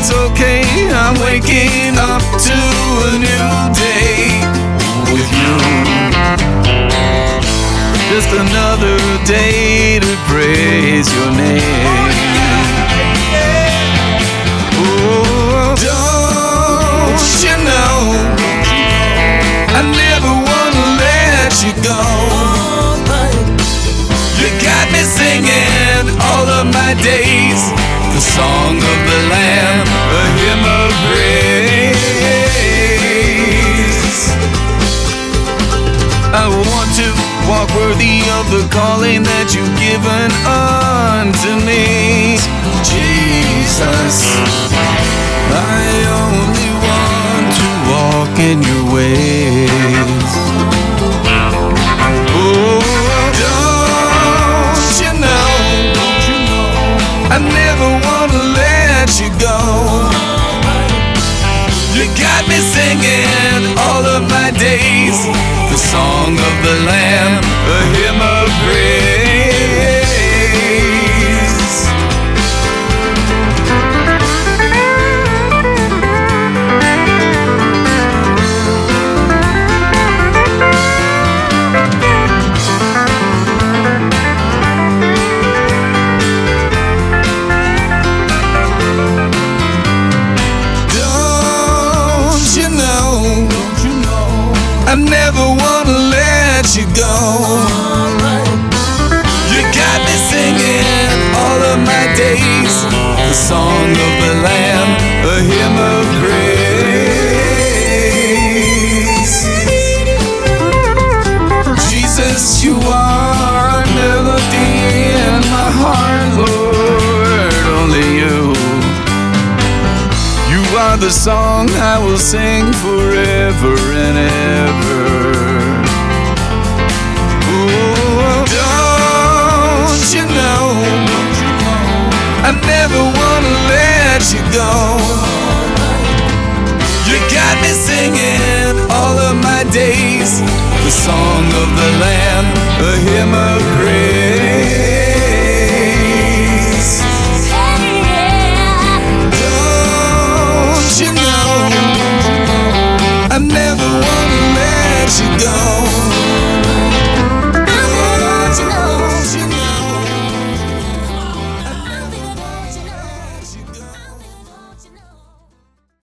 it's okay. I'm waking up to a new day with you. Just another day to praise your name. Don't you know? I never wanna let you go. You got me singing all of my days, the song of the I want to walk worthy of the calling that you've given unto me, Jesus. I only want to walk in your ways. Oh, don't you know? I never wanna let you go. You got me singing all of my days song of the Lamb, never wanna let you go. You got me singing all of my days the song of the Lamb, a hymn of praise. Jesus, you are a melody in my heart, Lord, only you. You are the song I will sing forever go. You got me singing all of my days, the song of the Lamb, a hymn of grace. Don't you know? I never wanna let you go.